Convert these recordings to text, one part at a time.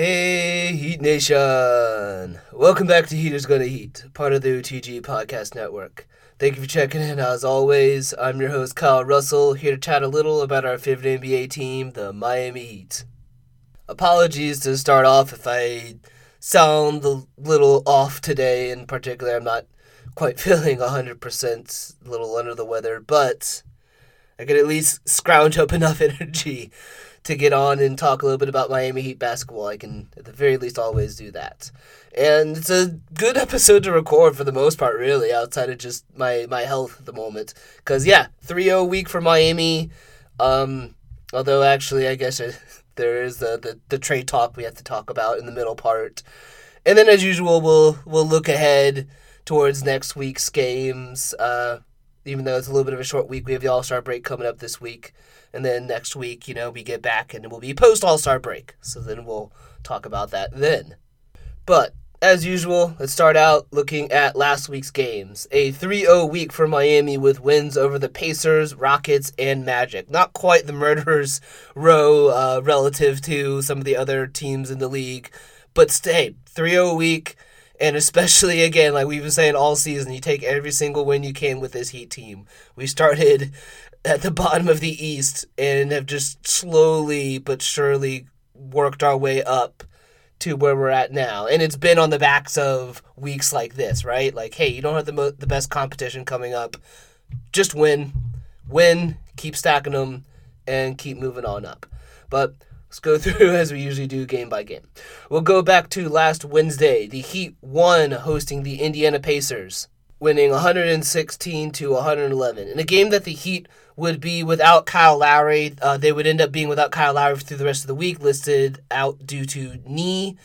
Hey, Heat Nation! Welcome back to Heaters Gonna Heat, part of the OTG Podcast Network. Thank you for checking in. As always, I'm your host, Kyle Russell, here to chat a little about our favorite NBA team, the Miami Heat. Apologies to start off if I sound a little off today. In particular, I'm not quite feeling 100%, a little under the weather, but I could at least scrounge up enough energy to get on and talk a little bit about Miami Heat basketball. I can, at the very least, always do that. And it's a good episode to record for the most part, really, outside of just my, my health at the moment. Because, yeah, 3 0 week for Miami. Um, although, actually, I guess it, there is the, the, the trade talk we have to talk about in the middle part. And then, as usual, we'll, we'll look ahead towards next week's games. Uh, even though it's a little bit of a short week, we have the All Star break coming up this week. And then next week, you know, we get back and it will be post All Star break. So then we'll talk about that then. But as usual, let's start out looking at last week's games. A 3 0 week for Miami with wins over the Pacers, Rockets, and Magic. Not quite the murderers' row uh, relative to some of the other teams in the league, but stay 3 0 week. And especially again, like we've been saying all season, you take every single win you can with this Heat team. We started at the bottom of the East and have just slowly but surely worked our way up to where we're at now. And it's been on the backs of weeks like this, right? Like, hey, you don't have the mo- the best competition coming up. Just win, win, keep stacking them, and keep moving on up. But let's go through as we usually do game by game. We'll go back to last Wednesday. The Heat won hosting the Indiana Pacers, winning 116 to 111 in a game that the Heat would be without Kyle Lowry. Uh, they would end up being without Kyle Lowry through the rest of the week, listed out due to knee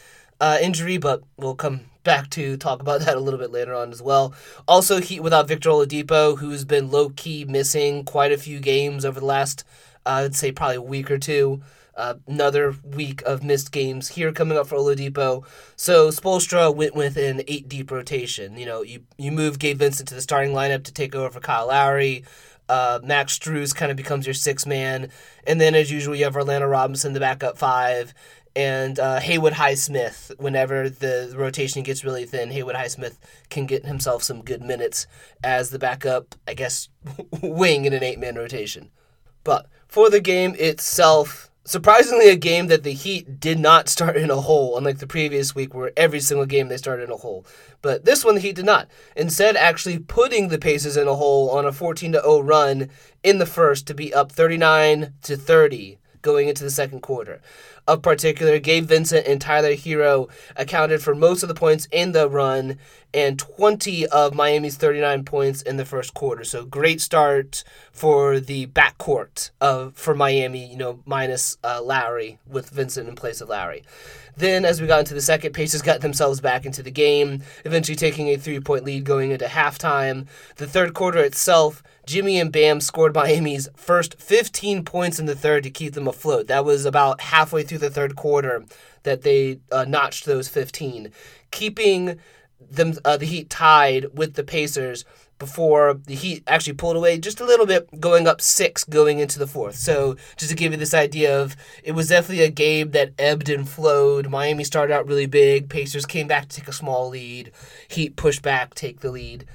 uh, injury, but we'll come back to talk about that a little bit later on as well. Also, Heat without Victor Oladipo, who's been low key missing quite a few games over the last, uh, I'd say, probably a week or two. Another week of missed games here coming up for Oladipo. So Spoelstra went with an eight deep rotation. You know, you you move Gabe Vincent to the starting lineup to take over for Kyle Lowry. Uh, Max Strus kind of becomes your six man, and then as usual you have Orlando Robinson the backup five, and uh, Haywood Highsmith. Whenever the rotation gets really thin, Haywood Highsmith can get himself some good minutes as the backup, I guess, wing in an eight man rotation. But for the game itself, surprisingly a game that the Heat did not start in a hole, unlike the previous week where every single game they started in a hole. But this one the Heat did not. Instead, actually putting the Pacers in a hole on a 14 0 run in the first to be up 39 to 30 going into the second quarter. Of particular, Gabe Vincent and Tyler Herro accounted for most of the points in the run and 20 of Miami's 39 points in the first quarter. So great start for the backcourt of for Miami, you know, minus uh, Lowry with Vincent in place of Lowry. Then, as we got into the second, Pacers got themselves back into the game, eventually taking a three point lead going into halftime. The third quarter itself, Jimmy and Bam scored Miami's first 15 points in the third to keep them afloat. That was about halfway through the third quarter that they uh, notched those 15, keeping them uh, the Heat tied with the Pacers before the Heat actually pulled away just a little bit, going up six going into the fourth. So just to give you this idea of, it was definitely a game that ebbed and flowed. Miami started out really big. Pacers came back to take a small lead. Heat pushed back, take the lead,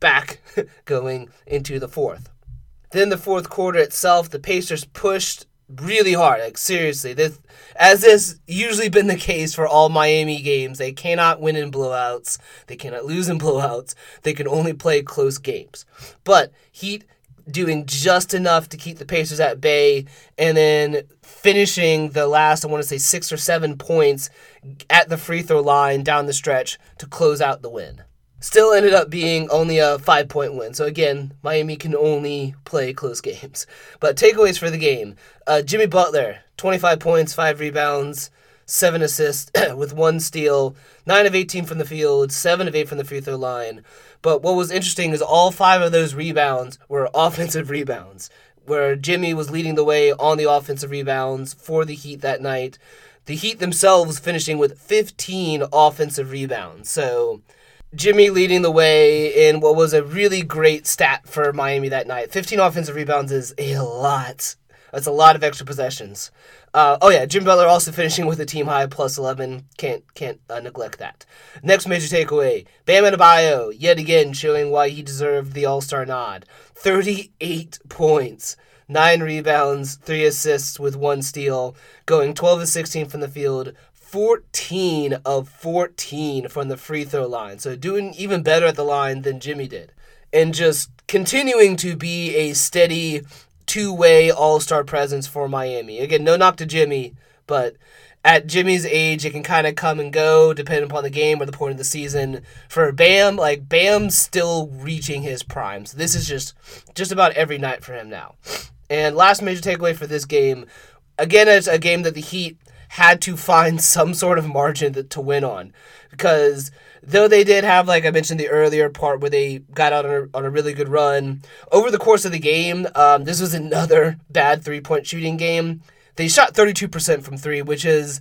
back going into the fourth. Then the fourth quarter itself, the Pacers pushed really hard. Like seriously, this as has usually been the case for all Miami games, they cannot win in blowouts. They cannot lose in blowouts. They can only play close games. But Heat doing just enough to keep the Pacers at bay, and then finishing the last, I want to say six or seven points at the free throw line down the stretch to close out the win still ended up being only a five point win. So again, Miami can only play close games. But takeaways for the game uh, Jimmy Butler, 25 points, five rebounds, seven assists with one steal, nine of 18 from the field, seven of eight from the free throw line. But what was interesting is all five of those rebounds were offensive rebounds, where Jimmy was leading the way on the offensive rebounds for the Heat that night. The Heat themselves finishing with 15 offensive rebounds. So Jimmy leading the way in what was a really great stat for Miami that night. 15 offensive rebounds is a lot That's a lot of extra possessions. Uh, oh yeah, Jim Butler also finishing with a team high plus 11. Can't can't uh, neglect that. Next major takeaway: Bam Adebayo yet again showing why he deserved the All Star nod. 38 points, nine rebounds, three assists with one steal, going 12 of 16 from the field. 14 of 14 from the free throw line. So doing even better at the line than Jimmy did. And just continuing to be a steady two way all star presence for Miami. Again, no knock to Jimmy, but at Jimmy's age, it can kind of come and go depending upon the game or the point of the season. For Bam, like Bam's still reaching his prime. So this is just just about every night for him now. And last major takeaway for this game, again, it's a game that the Heat had to find some sort of margin to, to win on because though they did have, like I mentioned, the earlier part where they got out on a, on a really good run, over the course of the game, um, this was another bad three point shooting game. They shot 32% from three, which is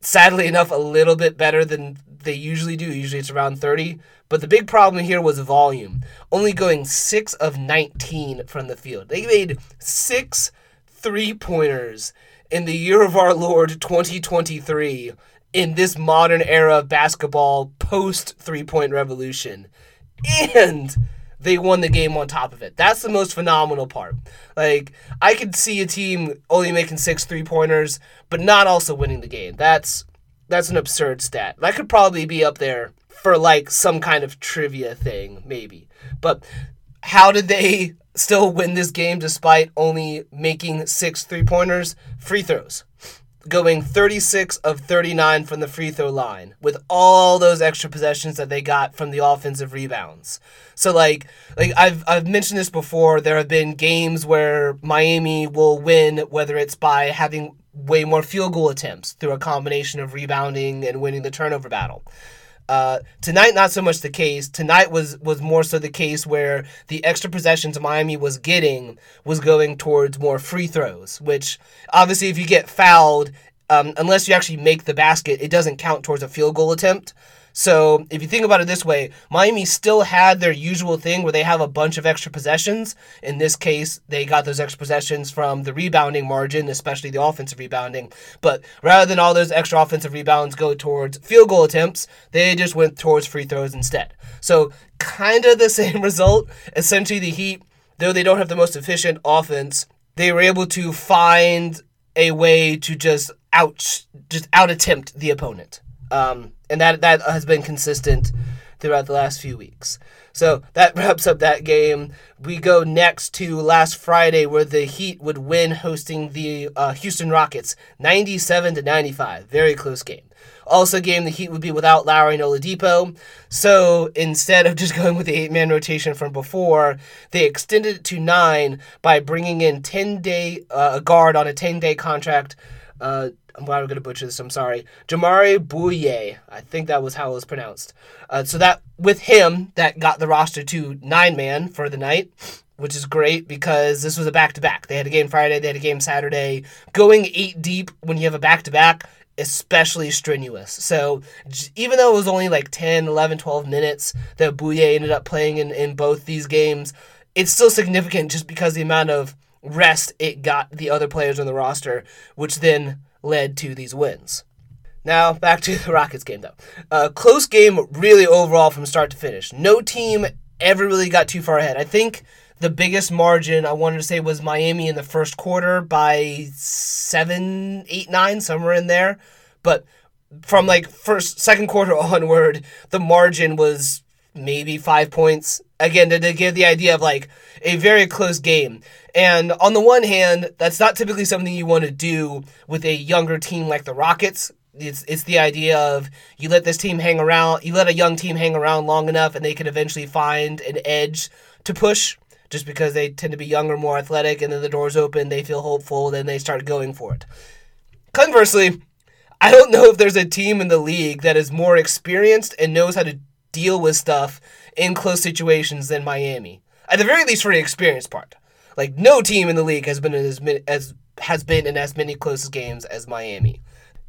sadly enough a little bit better than they usually do. Usually it's around 30. But the big problem here was volume. Only going 6 of 19 from the field. They made six three pointers in the year of our Lord 2023 in this modern era of basketball post three point revolution. And they won the game on top of it. That's the most phenomenal part. Like, I could see a team only making six three pointers, but not also winning the game. That's that's an absurd stat. That could probably be up there for like some kind of trivia thing, maybe. But how did they still win this game despite only making six three pointers? Free throws going 36 of 39 from the free throw line with all those extra possessions that they got from the offensive rebounds. So like like I've I've mentioned this before there have been games where Miami will win whether it's by having way more field goal attempts through a combination of rebounding and winning the turnover battle. Uh, tonight, not so much the case. Tonight was was more so the case where the extra possessions Miami was getting was going towards more free throws, which obviously, if you get fouled, um, unless you actually make the basket, it doesn't count towards a field goal attempt. So if you think about it this way, Miami still had their usual thing where they have a bunch of extra possessions. In this case, they got those extra possessions from the rebounding margin, especially the offensive rebounding. But rather than all those extra offensive rebounds go towards field goal attempts, they just went towards free throws instead. So kind of the same result. Essentially, the Heat, though they don't have the most efficient offense, they were able to find a way to just out just out attempt the opponent. Um, and that that has been consistent throughout the last few weeks. So that wraps up that game. We go next to last Friday, where the Heat would win hosting the uh, Houston Rockets, ninety-seven to ninety-five. Very close game. Also, game the Heat would be without Lowry and Oladipo. So instead of just going with the eight-man rotation from before, they extended it to nine by bringing in ten-day uh, a guard on a ten-day contract. Uh, I'm glad I'm going to butcher this. I'm sorry. Jamari Bouyea. I think that was how it was pronounced. Uh, so that with him, that got the roster to nine man for the night, which is great because this was a back to back. They had a game Friday, they had a game Saturday. Going eight deep when you have a back to back, especially strenuous. So even though it was only like 10, 11, 12 minutes that Bouyea ended up playing in, in both these games, it's still significant just because the amount of rest it got the other players on the roster, which then led to these wins. Now, back to the Rockets game, though. A close game, really, overall, from start to finish. No team ever really got too far ahead. I think the biggest margin I wanted to say was Miami in the first quarter by seven, eight, nine, somewhere in there. But from like first, second quarter onward, the margin was maybe five points. Again, to, to give the idea of like a very close game. And on the one hand, that's not typically something you want to do with a younger team like the Rockets. It's it's the idea of you let this team hang around, you let a young team hang around long enough, and they can eventually find an edge to push. Just because they tend to be younger, more athletic, and then the doors open, they feel hopeful, then they start going for it. Conversely, I don't know if there's a team in the league that is more experienced and knows how to deal with stuff in close situations than Miami. At the very least, for the experience part. Like no team in the league has been in as many, as has been in as many close games as Miami.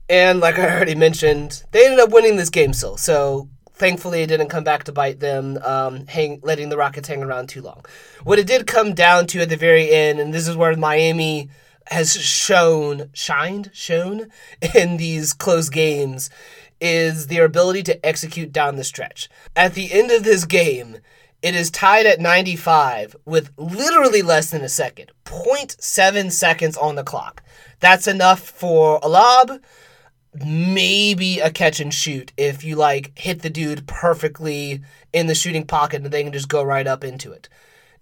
And like I already mentioned, they ended up winning this game still. So thankfully, it didn't come back to bite them, um, hang, letting the Rockets hang around too long. What it did come down to at the very end, and this is where Miami has shown, shined, shown in these close games is their ability to execute down the stretch. At the end of this game, it is tied at 95 with literally less than a second, 0.7 seconds on the clock. That's enough for a lob, maybe a catch and shoot if you like hit the dude perfectly in the shooting pocket and they can just go right up into it.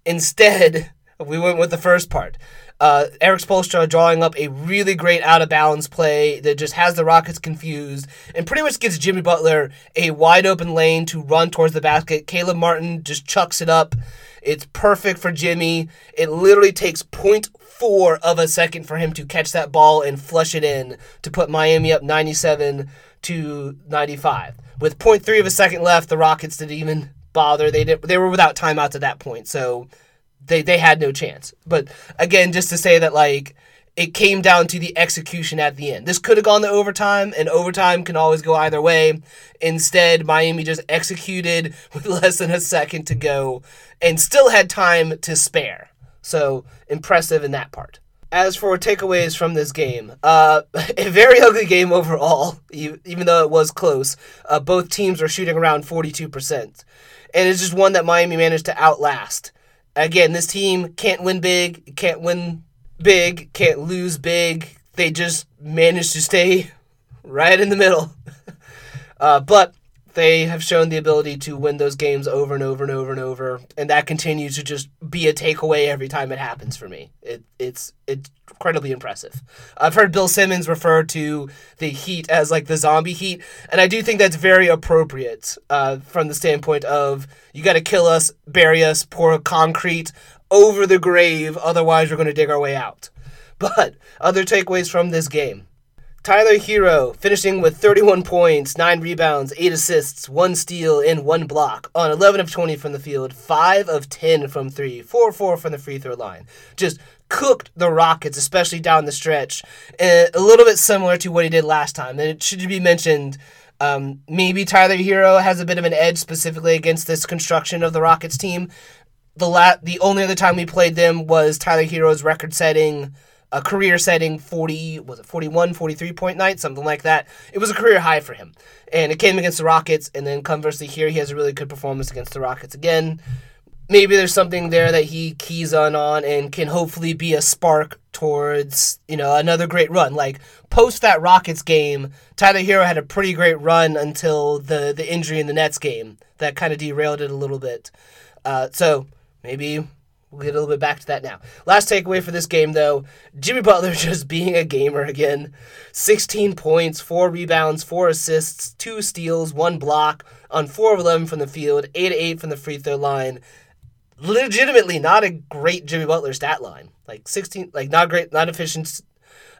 Instead, we went with the first part. Uh, Erik Spoelstra drawing up a really great out of bounds play that just has the Rockets confused and pretty much gives Jimmy Butler a wide open lane to run towards the basket. Caleb Martin just chucks it up. It's perfect for Jimmy. It literally takes 0.4 of a second for him to catch that ball and flush it in to put Miami up 97 to 95. With 0.3 of a second left, the Rockets didn't even bother. They did, they were without timeouts at that point. So they they had no chance. But again, just to say that like it came down to the execution at the end. This could have gone to overtime, and overtime can always go either way. Instead, Miami just executed with less than a second to go and still had time to spare. So impressive in that part. As for takeaways from this game, uh, a very ugly game overall, even though it was close. Uh, both teams are shooting around 42%. And it's just one that Miami managed to outlast again, this team can't win big, can't win big, can't lose big. They just manage to stay right in the middle. uh, but they have shown the ability to win those games over and over and over and over, and that continues to just be a takeaway every time it happens for me. It, it's it's incredibly impressive. I've heard Bill Simmons refer to the Heat as like the zombie Heat, and I do think that's very appropriate uh, from the standpoint of you got to kill us, bury us, pour concrete over the grave, otherwise we're going to dig our way out. But other takeaways from this game. Tyler Herro finishing with 31 points, 9 rebounds, 8 assists, 1 steal, and 1 block on 11 of 20 from the field, 5 of 10 from 3, 4 4 from the free throw line. Just cooked the Rockets, especially down the stretch. a little bit similar to what he did last time. And it should be mentioned. Um, maybe Tyler Herro has a bit of an edge specifically against this construction of the Rockets team. The la- the only other time we played them was Tyler Herro's record setting a career setting 40 was it 41 43 point night something like that. It was a career high for him. And it came against the rockets and then conversely here he has a really good performance against the rockets again. Maybe there's something there that he keys on on and can hopefully be a spark towards you know another great run. Like post that rockets game tyler herro had a pretty great run until the the injury in the nets game that kind of derailed it a little bit. Uh, so maybe We'll get a little bit back to that now. Last takeaway for this game, though Jimmy Butler just being a gamer again. 16 points, 4 rebounds, 4 assists, 2 steals, 1 block on 4 of 11 from the field, 8 8 from the free throw line. Legitimately not a great Jimmy Butler stat line. Like 16, like not great, not efficient,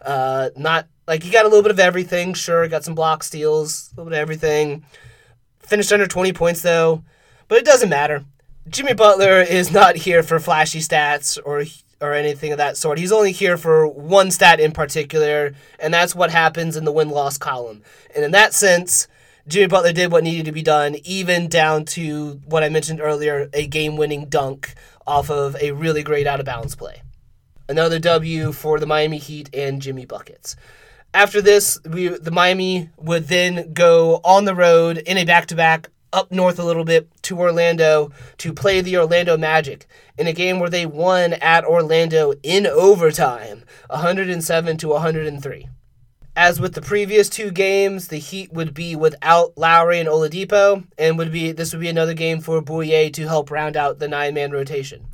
uh, not like he got a little bit of everything. Sure, got some block steals, a little bit of everything. Finished under 20 points though, but it doesn't matter. Jimmy Butler is not here for flashy stats or or anything of that sort. He's only here for one stat in particular, and that's what happens in the win loss column. And in that sense, Jimmy Butler did what needed to be done, even down to what I mentioned earlier a game winning dunk off of a really great out of bounds play. Another W for the Miami Heat and Jimmy Buckets. After this, we the Miami would then go on the road in a back to back up north a little bit to Orlando to play the Orlando Magic in a game where they won at Orlando in overtime, 107 to 103. As with the previous two games, the Heat would be without Lowry and Oladipo, and would be this would be another game for Bouyea to help round out the nine-man rotation.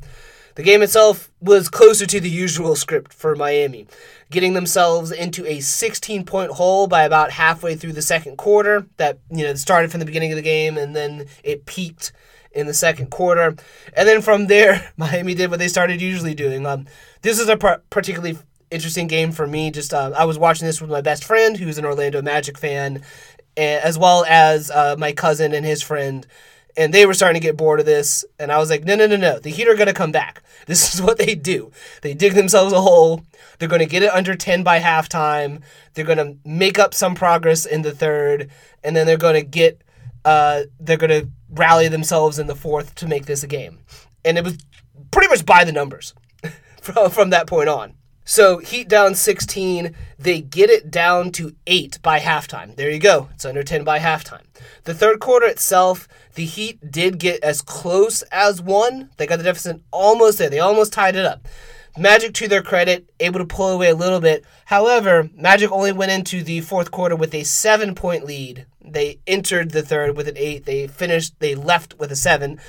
The game itself was closer to the usual script for Miami, getting themselves into a 16 point hole by about halfway through the second quarter. That, you know, started from the beginning of the game and then it peaked in the second quarter. And then from there, Miami did what they started usually doing. Um, this is a par- particularly interesting game for me. Just uh, I was watching this with my best friend, who's an Orlando Magic fan, as well as uh, my cousin and his friend and they were starting to get bored of this and i was like no no no no the heat are going to come back. This is what they do. They dig themselves a hole. They're going to get it under 10 by halftime. They're going to make up some progress in the third and then they're going to get uh, they're going to rally themselves in the fourth to make this a game. And it was pretty much by the numbers from, from that point on. So Heat down 16, they get it down to 8 by halftime. There you go. It's under 10 by halftime. The third quarter itself, the Heat did get as close as one. They got the deficit almost there. They almost tied it up. Magic, to their credit, able to pull away a little bit. However, Magic only went into the fourth quarter with a seven point lead. They entered the third with an eight. They finished, they left with a seven.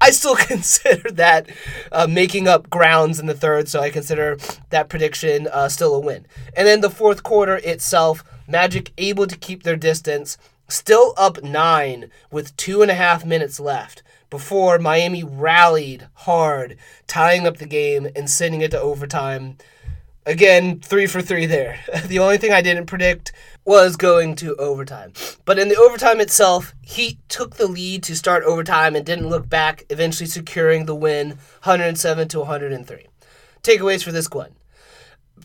I still consider that uh, making up grounds in the third, so I consider that prediction uh, still a win. And then the fourth quarter itself, Magic able to keep their distance, still up nine with two and a half minutes left before Miami rallied hard, tying up the game and sending it to overtime. Again, three for three there. The only thing I didn't predict was going to overtime. But in the overtime itself, Heat took the lead to start overtime and didn't look back, eventually securing the win 107 to 103. Takeaways for this one.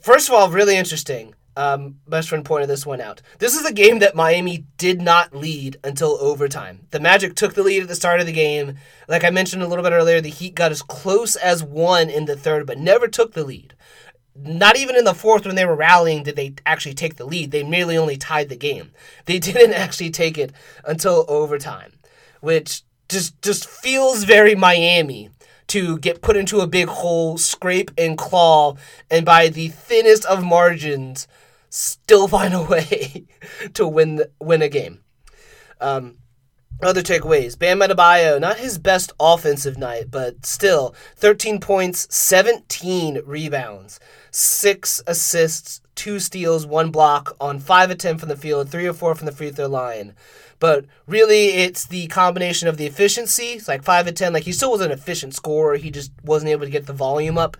First of all, really interesting. Um, best friend pointed this one out. This is a game that Miami did not lead until overtime. The Magic took the lead at the start of the game. Like I mentioned a little bit earlier, the Heat got as close as one in the third, but never took the lead. Not even in the fourth, when they were rallying, did they actually take the lead. They merely only tied the game. They didn't actually take it until overtime, which just just feels very Miami to get put into a big hole, scrape and claw, and by the thinnest of margins still find a way to win win a game. Um, other takeaways: Bam Adebayo, not his best offensive night, but still 13 points, 17 rebounds, six assists, two steals, one block on five of 10 from the field, three or four from the free throw line. But really, it's the combination of the efficiency. It's like five of 10. Like he still was an efficient scorer. He just wasn't able to get the volume up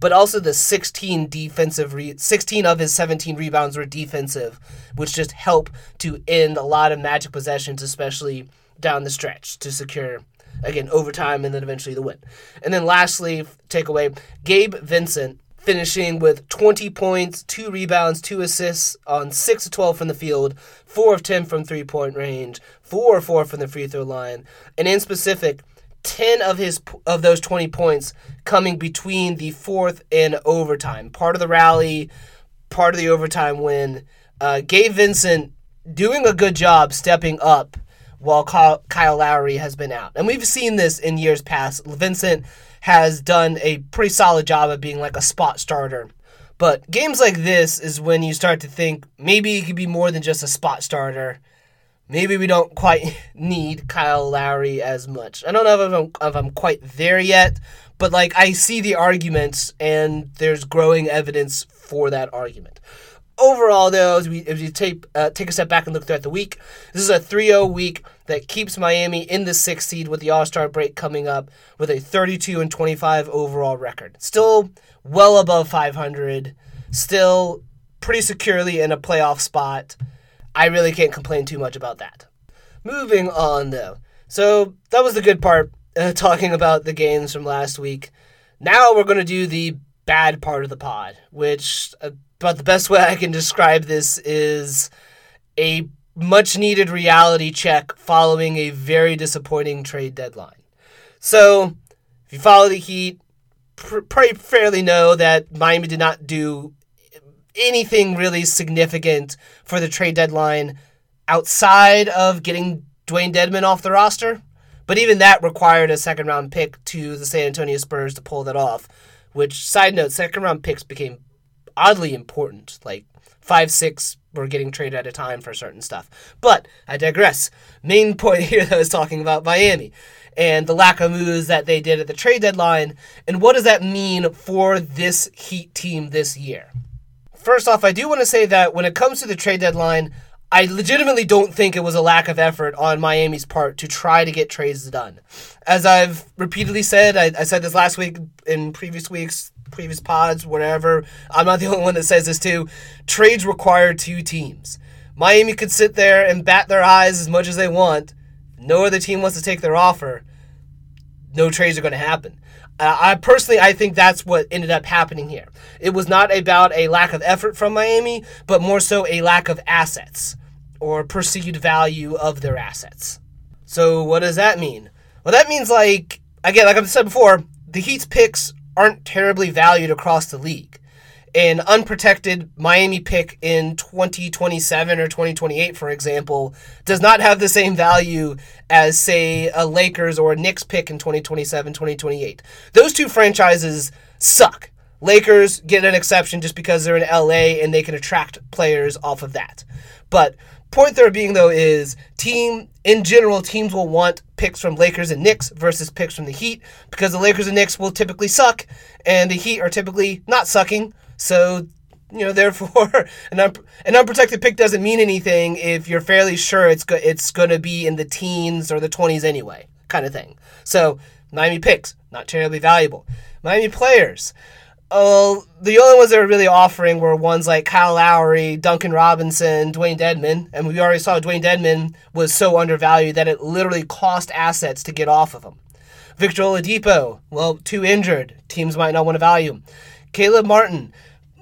but also the 16 defensive re- 16 of his 17 rebounds were defensive, which just help to end a lot of magic possessions, especially down the stretch to secure again overtime and then eventually the win. And then lastly, takeaway, Gabe Vincent finishing with 20 points, 2 rebounds, 2 assists on 6 of 12 from the field, 4 of 10 from three-point range, 4 of 4 from the free throw line, and in specific, 10 of his of those 20 points coming between the fourth and overtime. Part of the rally, part of the overtime win. Uh, Gabe Vincent doing a good job stepping up while Kyle, Kyle Lowry has been out. And we've seen this in years past. Vincent has done a pretty solid job of being like a spot starter. But games like this is when you start to think maybe he could be more than just a spot starter maybe we don't quite need Kyle Lowry as much. I don't know if I'm, if I'm quite there yet, but like I see the arguments and there's growing evidence for that argument. Overall, though, as we, as we take, uh, take a step back and look throughout the week, this is a 3 0 week that keeps Miami in the sixth seed with the All Star break coming up with a 32 and 25 overall record. Still well above 500, still pretty securely in a playoff spot. I really can't complain too much about that. Moving on, though. So that was the good part, uh, talking about the games from last week. Now we're going to do the bad part of the pod, which, uh, about the best way I can describe this is a much needed reality check following a very disappointing trade deadline. So, if you follow the Heat, pr- fairly know that Miami did not do anything really significant for the trade deadline outside of getting Dewayne Dedmon off the roster. But even that required a second round pick to the San Antonio Spurs to pull that off. Which, side note, second round picks became oddly important. Like five, six were getting traded at a time for certain stuff. But I digress. Main point here I was talking about Miami and the lack of moves that they did at the trade deadline. And what does that mean for this Heat team this year? First off, I do want to say that when it comes to the trade deadline, I legitimately don't think it was a lack of effort on Miami's part to try to get trades done. As I've repeatedly said, I, I said this last week in previous weeks, previous pods, whatever. I'm not the only one that says this too. Trades require two teams. Miami could sit there and bat their eyes as much as they want. No other team wants to take their offer. No trades are going to happen. Uh, I personally, I think that's what ended up happening here. It was not about a lack of effort from Miami, but more so a lack of assets or perceived value of their assets. So what does that mean? Well, that means like again, like I've said before, the Heat's picks aren't terribly valued across the league. An unprotected Miami pick in 2027 or 2028, for example, does not have the same value as, say, a Lakers or a Knicks pick in 2027, 2028. Those two franchises suck. Lakers get an exception just because they're in LA and they can attract players off of that. But point there being though is team in general teams will want picks from Lakers and Knicks versus picks from the Heat because the Lakers and Knicks will typically suck and the Heat are typically not sucking. So you know, therefore, an, un- an unprotected pick doesn't mean anything if you're fairly sure it's go- it's going to be in the teens or the 20s anyway, kind of thing. So, Miami picks, not terribly valuable. Miami players. Oh, the only ones that were really offering were ones like Kyle Lowry, Duncan Robinson, Dewayne Dedmon, and we already saw Dewayne Dedmon was so undervalued that it literally cost assets to get off of him. Victor Oladipo, well, too injured. Teams might not want to value him. Caleb Martin,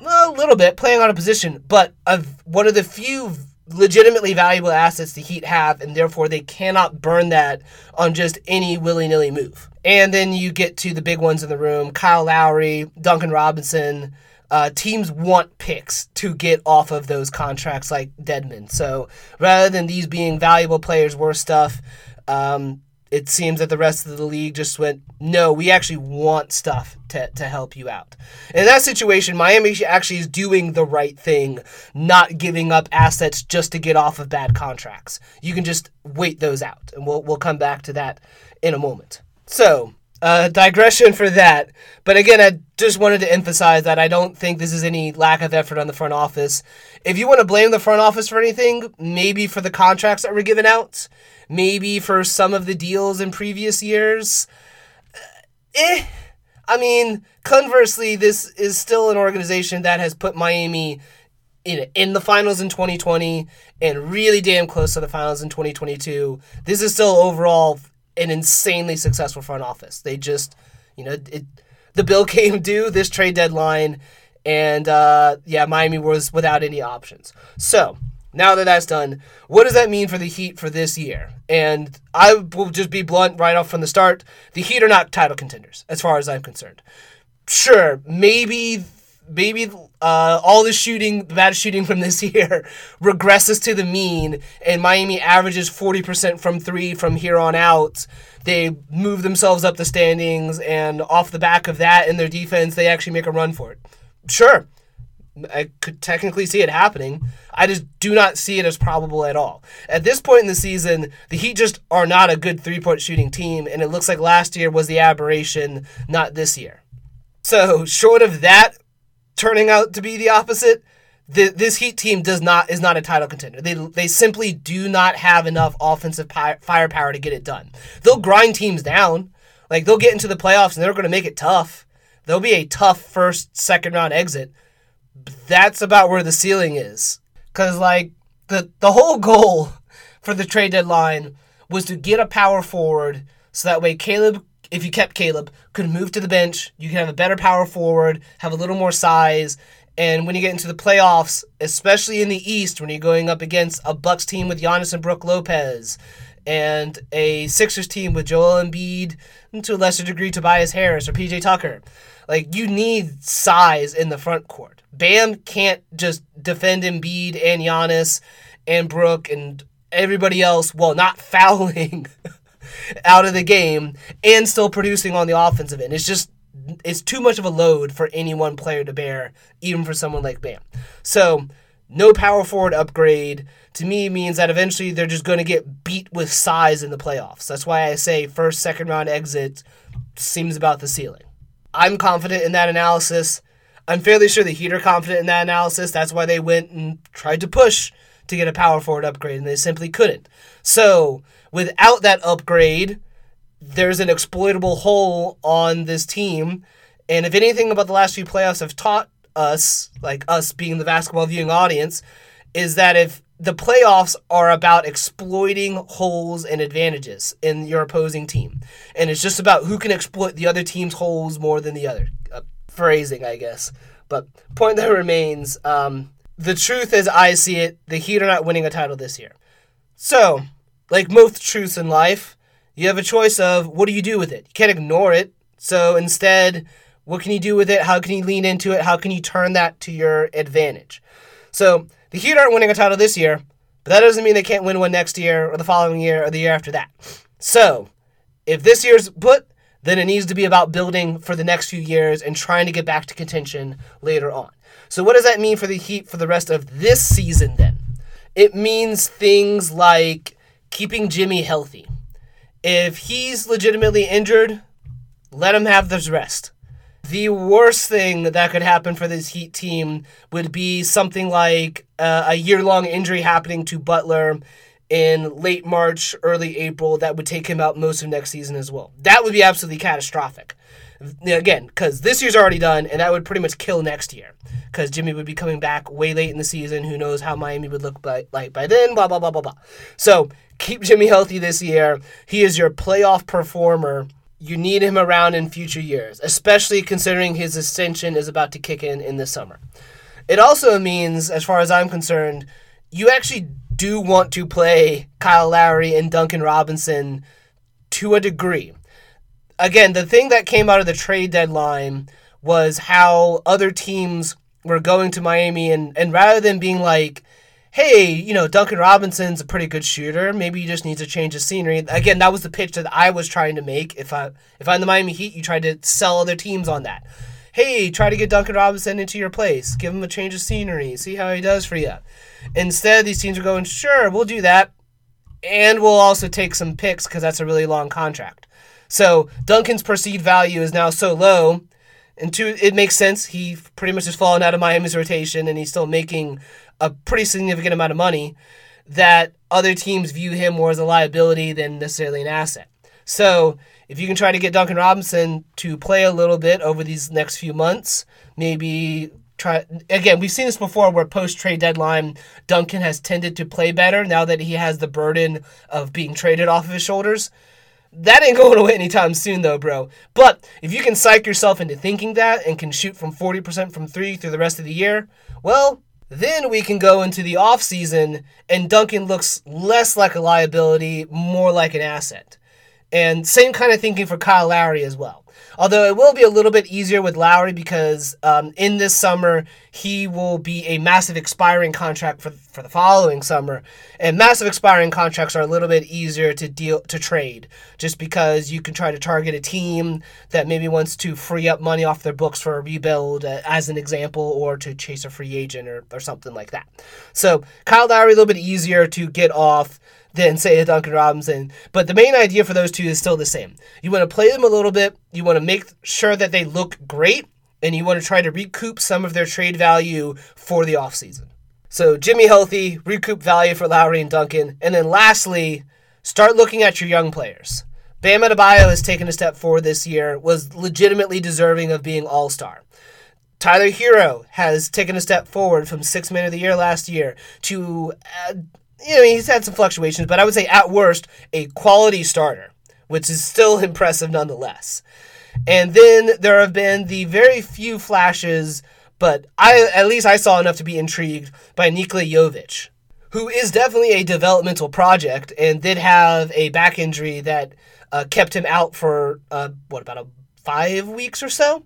a little bit playing on a position, but of one of the few legitimately valuable assets the Heat have, and therefore they cannot burn that on just any willy nilly move. And then you get to the big ones in the room Kyle Lowry, Duncan Robinson. Uh, teams want picks to get off of those contracts like Dedmon. So rather than these being valuable players worth stuff, um, it seems that the rest of the league just went, no, we actually want stuff to, to help you out. In that situation, Miami actually is doing the right thing, not giving up assets just to get off of bad contracts. You can just wait those out, and we'll, we'll come back to that in a moment. So, uh, digression for that. But again, I just wanted to emphasize that I don't think this is any lack of effort on the front office. If you want to blame the front office for anything, maybe for the contracts that were given out, maybe for some of the deals in previous years. Uh, eh. I mean, conversely, this is still an organization that has put Miami in in the finals in 2020 and really damn close to the finals in 2022. This is still overall an insanely successful front office. They just, you know, it, the bill came due this trade deadline, and uh, yeah, Miami was without any options. So now that that's done, what does that mean for the Heat for this year? And I will just be blunt right off from the start. The Heat are not title contenders, as far as I'm concerned. Sure, maybe maybe uh, all the shooting, the bad shooting from this year, regresses to the mean, and Miami averages 40% from three from here on out. They move themselves up the standings, and off the back of that in their defense, they actually make a run for it. Sure, I could technically see it happening. I just do not see it as probable at all. At this point in the season, the Heat just are not a good three point shooting team, and it looks like last year was the aberration, not this year. So, short of that turning out to be the opposite, the, this Heat team does not is not a title contender. They they simply do not have enough offensive pi- firepower to get it done. They'll grind teams down, like they'll get into the playoffs and they're going to make it tough. They'll be a tough first second round exit that's about where the ceiling is. Cause like the the whole goal for the trade deadline was to get a power forward so that way Caleb if you kept Caleb could move to the bench, you can have a better power forward, have a little more size, and when you get into the playoffs, especially in the East, when you're going up against a Bucks team with Giannis and Brook Lopez, and a Sixers team with Joel Embiid, and to a lesser degree Tobias Harris or PJ Tucker, like you need size in the front court. Bam can't just defend Embiid and Giannis and Brook and everybody else while not fouling out of the game and still producing on the offensive end. It's just it's too much of a load for any one player to bear, even for someone like Bam. So no power forward upgrade to me means that eventually they're just going to get beat with size in the playoffs. That's why I say first, second round exit seems about the ceiling. I'm confident in that analysis. I'm fairly sure the Heat are confident in that analysis. That's why they went and tried to push to get a power forward upgrade, and they simply couldn't. So, without that upgrade, there's an exploitable hole on this team. And if anything about the last few playoffs have taught us, like us being the basketball viewing audience, is that if the playoffs are about exploiting holes and advantages in your opposing team. And it's just about who can exploit the other team's holes more than the other. Uh, phrasing, I guess. But point that remains um, the truth as I see it, the Heat are not winning a title this year. So, like most truths in life, you have a choice of what do you do with it? You can't ignore it. So instead, What can you do with it? How can you lean into it? How can you turn that to your advantage? So the Heat aren't winning a title this year, but that doesn't mean they can't win one next year or the following year or the year after that. So if this year's put, then it needs to be about building for the next few years and trying to get back to contention later on. So, what does that mean for the Heat for the rest of this season then? It means things like keeping Jimmy healthy. If he's legitimately injured, let him have this rest. The worst thing that could happen for this Heat team would be something like uh, a year long injury happening to Butler in late March, early April that would take him out most of next season as well. That would be absolutely catastrophic. Again, because this year's already done, and that would pretty much kill next year. Because Jimmy would be coming back way late in the season. Who knows how Miami would look by, like by then? Blah blah blah blah blah. So keep Jimmy healthy this year. He is your playoff performer. You need him around in future years, especially considering his ascension is about to kick in in the summer. It also means, as far as I'm concerned, you actually do want to play Kyle Lowry and Duncan Robinson to a degree. Again, the thing that came out of the trade deadline was how other teams were going to Miami and, and rather than being like, hey, you know, Duncan Robinson's a pretty good shooter. Maybe you just need to change the scenery. Again, that was the pitch that I was trying to make. If I if I'm the Miami Heat, you tried to sell other teams on that. Hey, try to get Duncan Robinson into your place. Give him a change of scenery. See how he does for you. Instead, these teams are going, sure, we'll do that. And we'll also take some picks because that's a really long contract. So Duncan's perceived value is now so low. And two, it makes sense. He pretty much has fallen out of Miami's rotation and he's still making a pretty significant amount of money that other teams view him more as a liability than necessarily an asset. So if you can try to get Duncan Robinson to play a little bit over these next few months, maybe try again we've seen this before where post trade deadline duncan has tended to play better now that he has the burden of being traded off of his shoulders that ain't going away anytime soon though bro. But if you can psych yourself into thinking that and can shoot from 40% from three through the rest of the year well then we can go into the off season and duncan looks less like a liability more like an asset. And same kind of thinking for kyle lowry as well Although it will be a little bit easier with Lowry because um, in this summer he will be a massive expiring contract for for the following summer, and massive expiring contracts are a little bit easier to deal to trade just because you can try to target a team that maybe wants to free up money off their books for a rebuild, uh, as an example, or to chase a free agent or, or something like that. So Kyle Lowry a little bit easier to get off than say a Duncan Robinson. But the main idea for those two is still the same. You want to play them a little bit, you want to make sure that they look great, and you want to try to recoup some of their trade value for the offseason. So Jimmy healthy, recoup value for Lowry and Duncan, and then lastly, start looking at your young players. Bam Adebayo has taken a step forward this year, was legitimately deserving of being All Star. Tyler Herro has taken a step forward from six man of the year last year to uh, you know, he's had some fluctuations, but I would say at worst, a quality starter, which is still impressive nonetheless. And then there have been the very few flashes, but I at least I saw enough to be intrigued by Nikola Jovic, who is definitely a developmental project and did have a back injury that uh, kept him out for uh, what about a five weeks or so,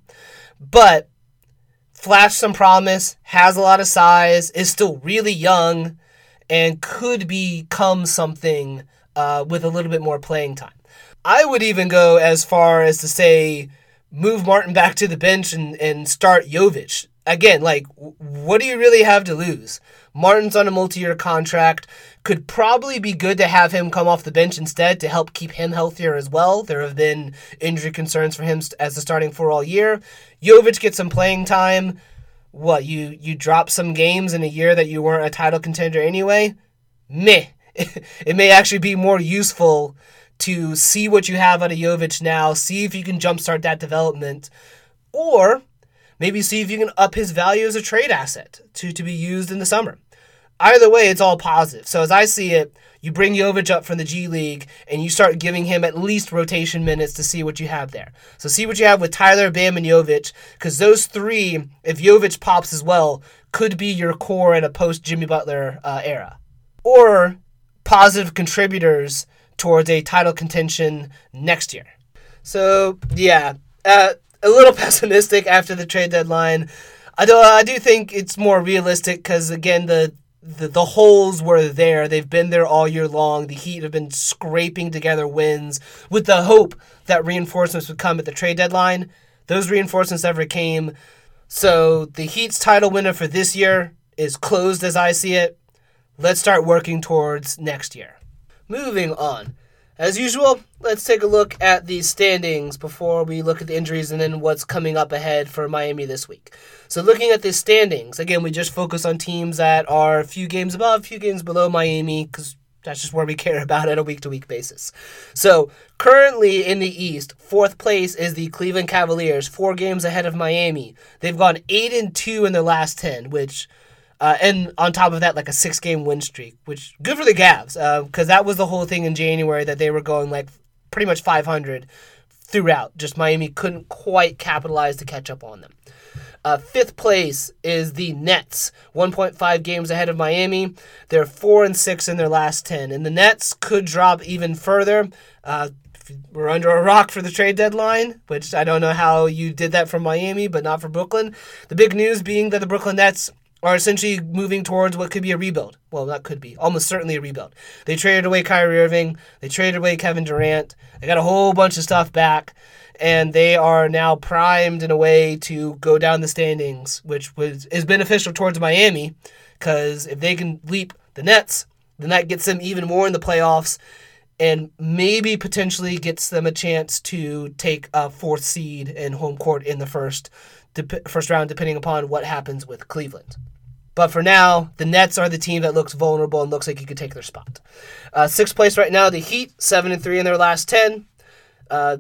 but flashed some promise, has a lot of size, is still really young and could become something uh, with a little bit more playing time. I would even go as far as to say move Martin back to the bench and, and start Jovic. Again, like, what do you really have to lose? Martin's on a multi year contract. Could probably be good to have him come off the bench instead to help keep him healthier as well. There have been injury concerns for him as the starting four all year. Jovic gets some playing time what you you drop some games in a year that you weren't a title contender anyway? Meh. It may actually be more useful to see what you have out of Jovic now see if you can jumpstart that development or maybe see if you can up his value as a trade asset to, to be used in the summer either way it's all positive so as I see it you bring Jovic up from the G League and you start giving him at least rotation minutes to see what you have there. So see what you have with Tyler, Bam, and Jovic, because those three, if Jovic pops as well, could be your core in a post Jimmy Butler uh, era. Or positive contributors towards a title contention next year. So, yeah. Uh, a little pessimistic after the trade deadline. I do, I do think it's more realistic because again the, the the holes were there. They've been there all year long. The Heat have been scraping together wins with the hope that reinforcements would come at the trade deadline. Those reinforcements never came. So the Heat's title winner for this year is closed as I see it. Let's start working towards next year. Moving on. As usual, let's take a look at the standings before we look at the injuries and then what's coming up ahead for Miami this week. So, looking at the standings, again, we just focus on teams that are a few games above, a few games below Miami because that's just where we care about on a week to week basis. So, currently in the East, fourth place is the Cleveland Cavaliers, four games ahead of Miami. They've gone 8 and 2 in their last 10, which uh, and on top of that, like a six game win streak, which good for the Cavs because uh, that was the whole thing in January that they were going like pretty much 500 throughout. Just Miami couldn't quite capitalize to catch up on them. Uh, fifth place is the Nets, 1.5 games ahead of Miami. They're four and six in their last 10, and the Nets could drop even further. Uh, we're under a rock for the trade deadline, which I don't know how you did that from Miami, but not for Brooklyn. The big news being that the Brooklyn Nets are essentially moving towards what could be a rebuild. Well, that could be almost certainly a rebuild. They traded away Kyrie Irving, they traded away Kevin Durant, they got a whole bunch of stuff back, and they are now primed in a way to go down the standings, which was is beneficial towards Miami, because if they can leap the Nets, then that gets them even more in the playoffs. And maybe potentially gets them a chance to take a fourth seed in home court in the first first round, depending upon what happens with Cleveland. But for now, the Nets are the team that looks vulnerable and looks like you could take their spot. Uh, sixth place right now, the Heat, seven and three in their last ten. Uh,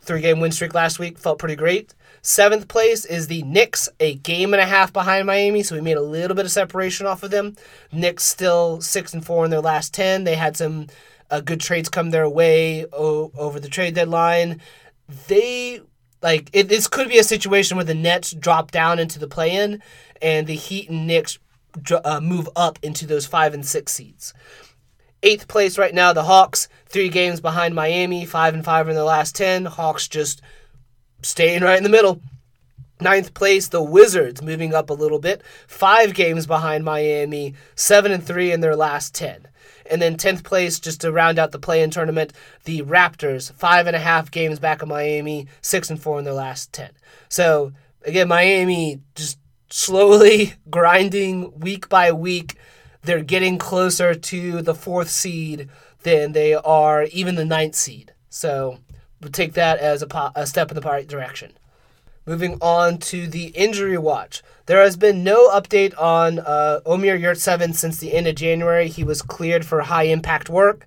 three game win streak last week felt pretty great. Seventh place is the Knicks, a game and a half behind Miami, so we made a little bit of separation off of them. Knicks still six and four in their last ten. They had some uh, good trades come their way o- over the trade deadline. They like it, this could be a situation where the Nets drop down into the play-in, and the Heat and Knicks uh, move up into those five and six seeds. Eighth place right now, the Hawks, three games behind Miami, five and five in the last ten. Hawks just staying right in the middle. Ninth place, the Wizards moving up a little bit, five games behind Miami, seven and three in their last ten. And then 10th place, just to round out the play in tournament, the Raptors, five and a half games back of Miami, six and four in their last 10. So, again, Miami just slowly grinding week by week. They're getting closer to the fourth seed than they are even the ninth seed. So, we'll take that as a, po- a step in the right direction. Moving on to the injury watch. There has been no update on uh, Omer Yurtseven since the end of January. He was cleared for high impact work.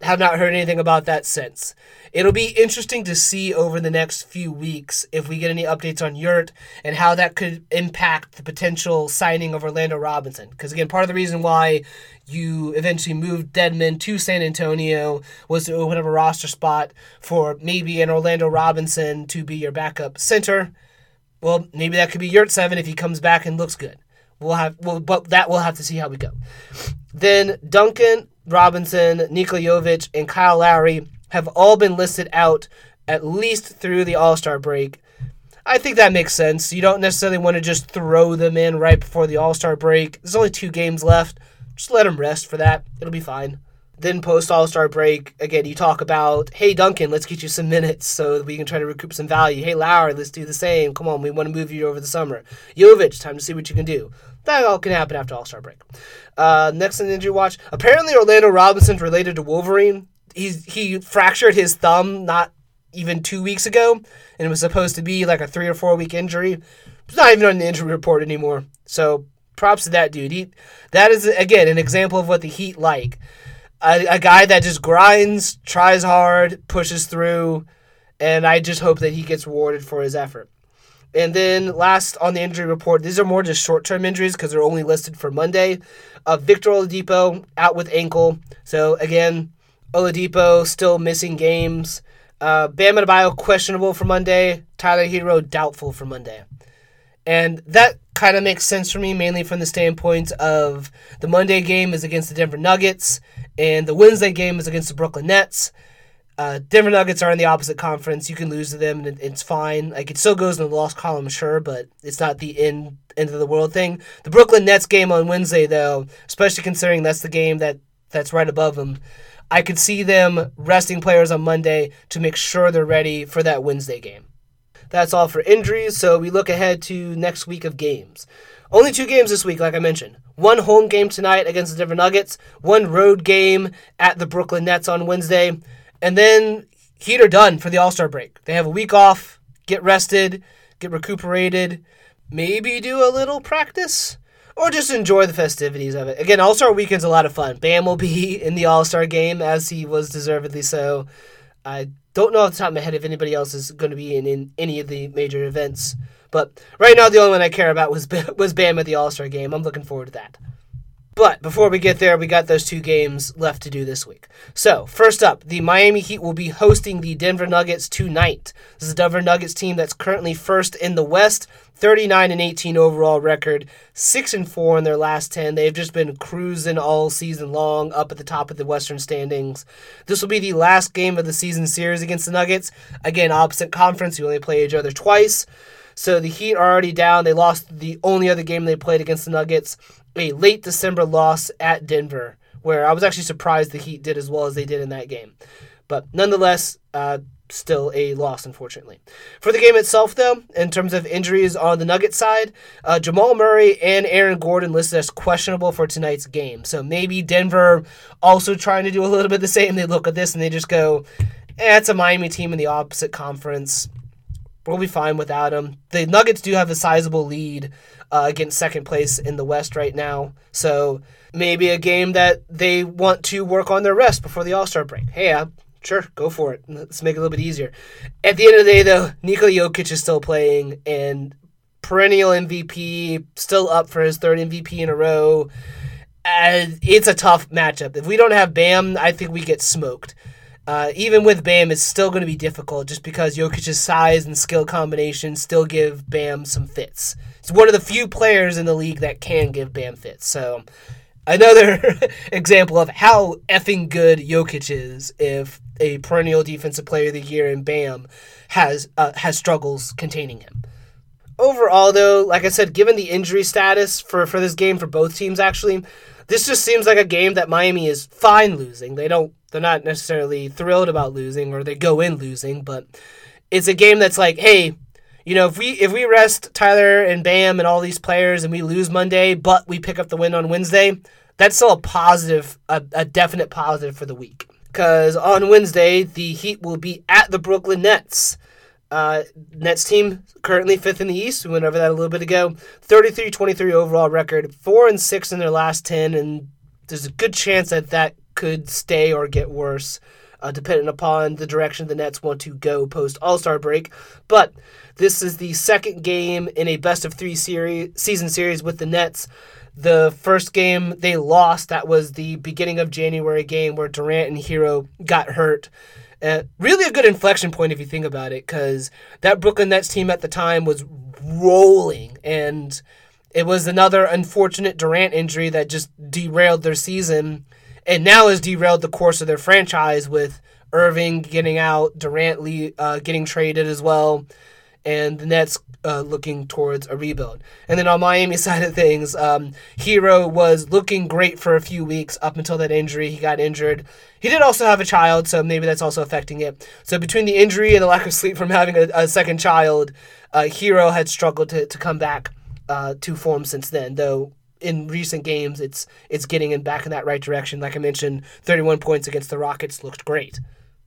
Have not heard anything about that since. It'll be interesting to see over the next few weeks if we get any updates on Yurt and how that could impact the potential signing of Orlando Robinson. Because again, part of the reason why you eventually moved Dedmon to San Antonio was to open up a roster spot for maybe an Orlando Robinson to be your backup center. Well, maybe that could be Yurtseven if he comes back and looks good. We'll have well, but that we'll have to see how we go. Then Duncan Robinson, Nikola Jovic, and Kyle Lowry have all been listed out at least through the All Star break. I think that makes sense. You don't necessarily want to just throw them in right before the All Star break. There's only two games left. Just let them rest for that. It'll be fine. Then post All Star break, again, you talk about, hey Duncan, let's get you some minutes so we can try to recoup some value. Hey Lowry, let's do the same. Come on, we want to move you over the summer. Jovic, time to see what you can do. That all can happen after All Star break. Uh, next the injury watch, apparently Orlando Robinson's related to Wolverine. He's he fractured his thumb not even two weeks ago, and it was supposed to be like a three or four week injury. It's not even on the injury report anymore. So props to that dude. He that is again an example of what the Heat like. A, a guy that just grinds, tries hard, pushes through, and I just hope that he gets rewarded for his effort. And then last on the injury report, these are more just short term injuries because they're only listed for Monday. Uh, Victor Oladipo out with ankle. So again, Oladipo still missing games. Uh, Bam Adebayo questionable for Monday. Tyler Herro doubtful for Monday. And that kind of makes sense for me, mainly from the standpoint of the Monday game is against the Denver Nuggets, and the Wednesday game is against the Brooklyn Nets. Uh, Denver Nuggets are in the opposite conference. You can lose to them, and it's fine. Like it still goes in the loss column, sure, but it's not the end end of the world thing. The Brooklyn Nets game on Wednesday, though, especially considering that's the game that that's right above them. I could see them resting players on Monday to make sure they're ready for that Wednesday game. That's all for injuries, so we look ahead to next week of games. Only two games this week, like I mentioned. One home game tonight against the Denver Nuggets, one road game at the Brooklyn Nets on Wednesday, and then Heat are done for the All Star break. They have a week off, get rested, get recuperated, maybe do a little practice, or just enjoy the festivities of it. Again, All Star weekend's a lot of fun. Bam will be in the All Star game, as he was deservedly so. I don't know off the top of my head if anybody else is going to be in, in any of the major events. But right now, the only one I care about was was Bam at the All Star game. I'm looking forward to that. But before we get there, we got those two games left to do this week. So, first up, the Miami Heat will be hosting the Denver Nuggets tonight. This is a Denver Nuggets team that's currently first in the West, 39 and 18 overall record, 6 and 4 in their last 10. They've just been cruising all season long up at the top of the Western standings. This will be the last game of the season series against the Nuggets. Again, opposite conference, you only play each other twice. So the Heat are already down. They lost the only other game they played against the Nuggets, a late December loss at Denver, where I was actually surprised the Heat did as well as they did in that game. But nonetheless, uh, still a loss, unfortunately. For the game itself, though, in terms of injuries on the Nuggets side, uh, Jamal Murray and Aaron Gordon listed as questionable for tonight's game. So maybe Denver also trying to do a little bit the same. They look at this and they just go, eh, it's a Miami team in the opposite conference. We'll be fine without them. The Nuggets do have a sizable lead uh, against second place in the West right now. So maybe a game that they want to work on their rest before the All Star break. Hey, uh, sure, go for it. Let's make it a little bit easier. At the end of the day, though, Nikola Jokic is still playing and perennial MVP, still up for his third MVP in a row. And it's a tough matchup. If we don't have Bam, I think we get smoked. Uh, even with Bam, it's still going to be difficult just because Jokic's size and skill combination still give Bam some fits. He's one of the few players in the league that can give Bam fits. So, another example of how effing good Jokic is if a perennial defensive player of the year in Bam has uh, has struggles containing him. Overall, though, like I said, given the injury status for, for this game for both teams, actually, this just seems like a game that Miami is fine losing. They don't they're not necessarily thrilled about losing or they go in losing, but it's a game that's like, hey, you know, if we if we rest Tyler and Bam and all these players and we lose Monday, but we pick up the win on Wednesday, that's still a positive, a, a definite positive for the week. Because on Wednesday, the Heat will be at the Brooklyn Nets. Uh, Nets team currently fifth in the East. We went over that a little bit ago. 33-23 overall record, four and six in their last ten, and there's a good chance that that could stay or get worse, uh, depending upon the direction the Nets want to go post All Star break. But this is the second game in a best of three series season series with the Nets. The first game they lost, that was the beginning of January game where Durant and Herro got hurt. Uh, really a good inflection point if you think about it, because that Brooklyn Nets team at the time was rolling, and it was another unfortunate Durant injury that just derailed their season and now has derailed the course of their franchise with Irving getting out, Durant uh, getting traded as well, and the Nets uh, looking towards a rebuild. And then on Miami side of things, um, Herro was looking great for a few weeks up until that injury. He got injured. He did also have a child, so maybe that's also affecting it. So between the injury and the lack of sleep from having a, a second child, uh, Herro had struggled to, to come back uh, to form since then, though in recent games, it's it's getting him back in that right direction. Like I mentioned, 31 points against the Rockets looked great.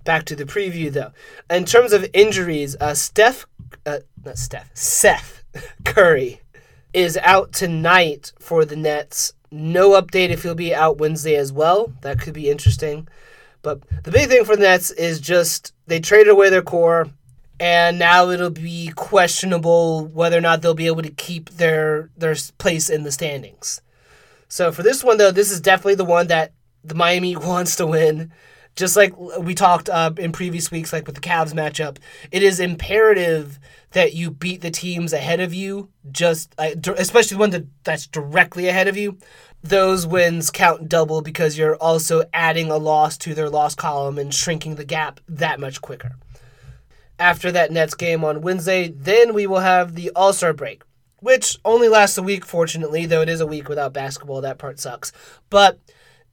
Back to the preview though. In terms of injuries, uh, Steph, uh, not Steph, Seth Curry is out tonight for the Nets. No update if he'll be out Wednesday as well. That could be interesting. But the big thing for the Nets is just they traded away their core and now it'll be questionable whether or not they'll be able to keep their their place in the standings. So for this one though, this is definitely the one that the Miami wants to win. Just like we talked uh, in previous weeks, like with the Cavs matchup, it is imperative that you beat the teams ahead of you. Just uh, especially the one that, that's directly ahead of you. those wins count double because you're also adding a loss to their loss column and shrinking the gap that much quicker. After that Nets game on Wednesday, then we will have the All Star break, which only lasts a week, fortunately, though it is a week without basketball. That part sucks. But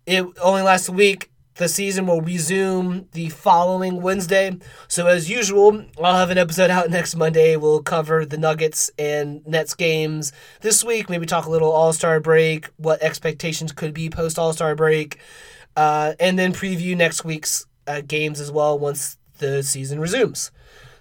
it only lasts a week. The season will resume the following Wednesday. So, as usual, I'll have an episode out next Monday. We'll cover the Nuggets and Nets games this week. Maybe talk a little All Star break, what expectations could be post All Star break, uh, and then preview next week's uh, games as well once the season resumes.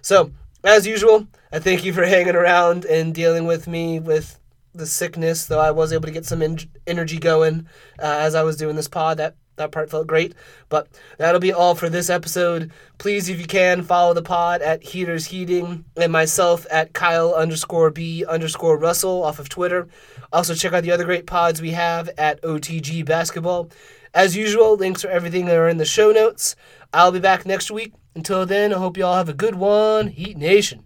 So, as usual, I thank you for hanging around and dealing with me with the sickness, though I was able to get some en- energy going uh, as I was doing this pod. That that part felt great. But that'll be all for this episode. Please, if you can, follow the pod at Heaters Heating and myself at Kyle underscore B underscore Russell off of Twitter. Also, check out the other great pods we have at OTG Basketball. As usual, links for everything are in the show notes. I'll be back next week. Until then, I hope you all have a good one. Heat Nation.